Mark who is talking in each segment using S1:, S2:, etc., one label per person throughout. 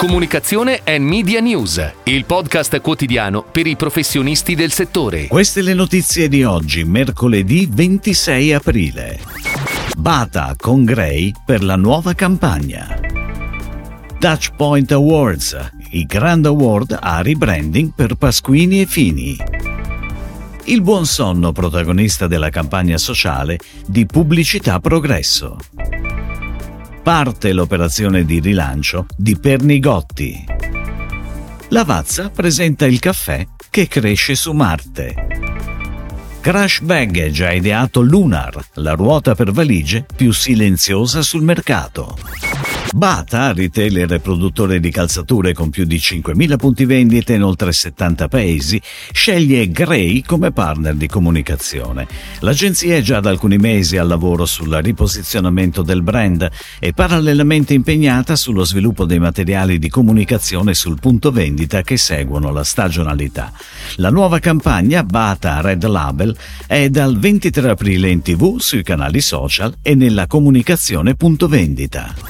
S1: Comunicazione e Media News, il podcast quotidiano per i professionisti del settore.
S2: Queste le notizie di oggi, mercoledì 26 aprile. Bata con Gray per la nuova campagna. Touchpoint Awards, i Grand Award a rebranding per Pasquini e Fini. Il buon sonno protagonista della campagna sociale di Pubblicità Progresso parte l'operazione di rilancio di Pernigotti. Lavazza presenta il caffè che cresce su Marte. Crash Baggage ha ideato Lunar, la ruota per valigie più silenziosa sul mercato. Bata, retailer e produttore di calzature con più di 5.000 punti vendita in oltre 70 paesi, sceglie Gray come partner di comunicazione. L'agenzia è già da alcuni mesi al lavoro sul riposizionamento del brand e parallelamente impegnata sullo sviluppo dei materiali di comunicazione sul punto vendita che seguono la stagionalità. La nuova campagna Bata Red Label è dal 23 aprile in tv, sui canali social e nella comunicazione punto vendita.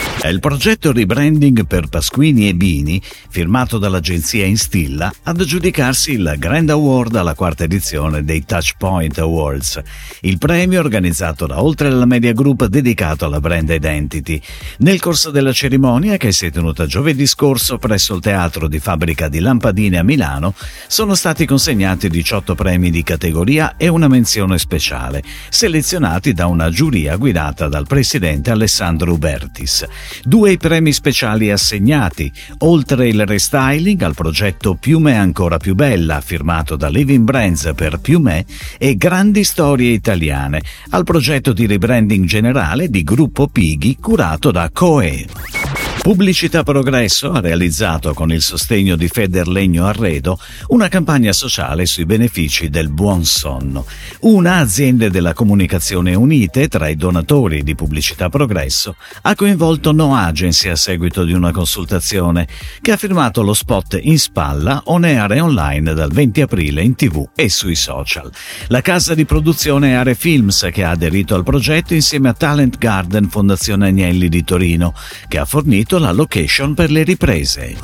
S2: Il progetto rebranding per Pasquini e Bini, firmato dall'agenzia Instilla, ad aggiudicarsi il Grand Award alla quarta edizione dei Touchpoint Awards, il premio organizzato da Oltre la Media Group dedicato alla brand identity. Nel corso della cerimonia, che si è tenuta giovedì scorso presso il Teatro di Fabbrica di Lampadine a Milano, sono stati consegnati 18 premi di categoria e una menzione speciale, selezionati da una giuria guidata dal presidente Alessandro Ubertis. Due premi speciali assegnati, oltre il restyling al progetto Piume ancora più bella, firmato da Living Brands per Piume, e Grandi storie italiane, al progetto di rebranding generale di Gruppo Pighi curato da Coe. Pubblicità Progresso ha realizzato con il sostegno di Federlegno Arredo una campagna sociale sui benefici del buon sonno. Una azienda della comunicazione unite tra i donatori di Pubblicità Progresso ha coinvolto No Agency a seguito di una consultazione che ha firmato lo spot in spalla on air e online dal 20 aprile in tv e sui social. La casa di produzione Are Films che ha aderito al progetto insieme a Talent Garden Fondazione Agnelli di Torino che ha fornito la location per le riprese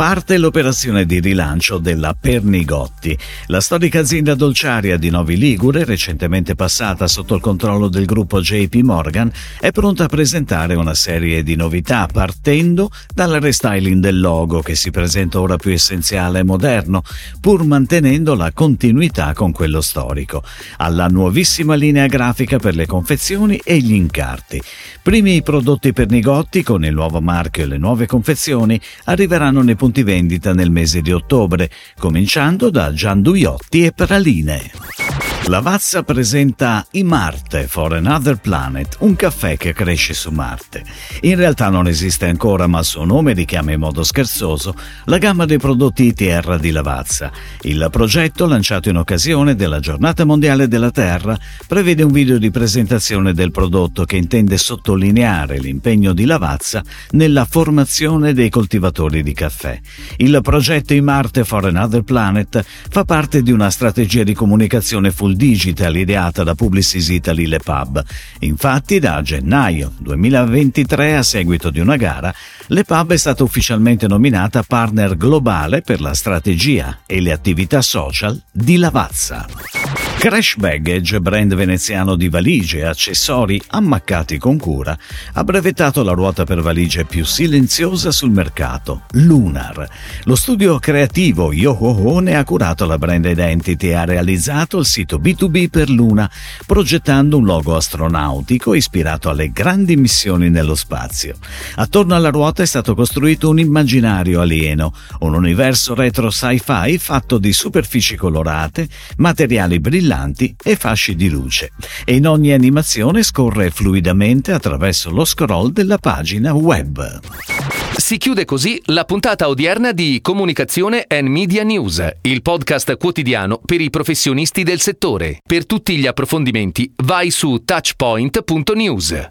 S2: parte l'operazione di rilancio della Pernigotti. La storica azienda dolciaria di Novi Ligure, recentemente passata sotto il controllo del gruppo JP Morgan, è pronta a presentare una serie di novità partendo dal restyling del logo che si presenta ora più essenziale e moderno, pur mantenendo la continuità con quello storico, alla nuovissima linea grafica per le confezioni e gli incarti. Primi prodotti Pernigotti con il nuovo marchio e le nuove confezioni arriveranno nei punti vendita nel mese di ottobre, cominciando da gianduiotti e praline. Lavazza presenta I Marte for Another Planet, un caffè che cresce su Marte. In realtà non esiste ancora, ma il suo nome richiama in modo scherzoso la gamma dei prodotti ITR di Lavazza. Il progetto, lanciato in occasione della Giornata Mondiale della Terra, prevede un video di presentazione del prodotto che intende sottolineare l'impegno di Lavazza nella formazione dei coltivatori di caffè. Il progetto I Marte for Another Planet fa parte di una strategia di comunicazione full digital ideata da Publicis Italy Le Pub. Infatti, da gennaio 2023, a seguito di una gara, Le Pub è stata ufficialmente nominata partner globale per la strategia e le attività social di Lavazza. Crash Baggage, brand veneziano di valigie e accessori ammaccati con cura, ha brevettato la ruota per valigie più silenziosa sul mercato, Lunar. Lo studio creativo Yohoho ne ha curato la brand identity e ha realizzato il sito B2B per Luna, progettando un logo astronautico ispirato alle grandi missioni nello spazio. Attorno alla ruota è stato costruito un immaginario alieno, un universo retro sci-fi fatto di superfici colorate, materiali brillanti brillanti e fasci di luce e in ogni animazione scorre fluidamente attraverso lo scroll della pagina web.
S1: Si chiude così la puntata odierna di Comunicazione and Media News, il podcast quotidiano per i professionisti del settore. Per tutti gli approfondimenti vai su touchpoint.news.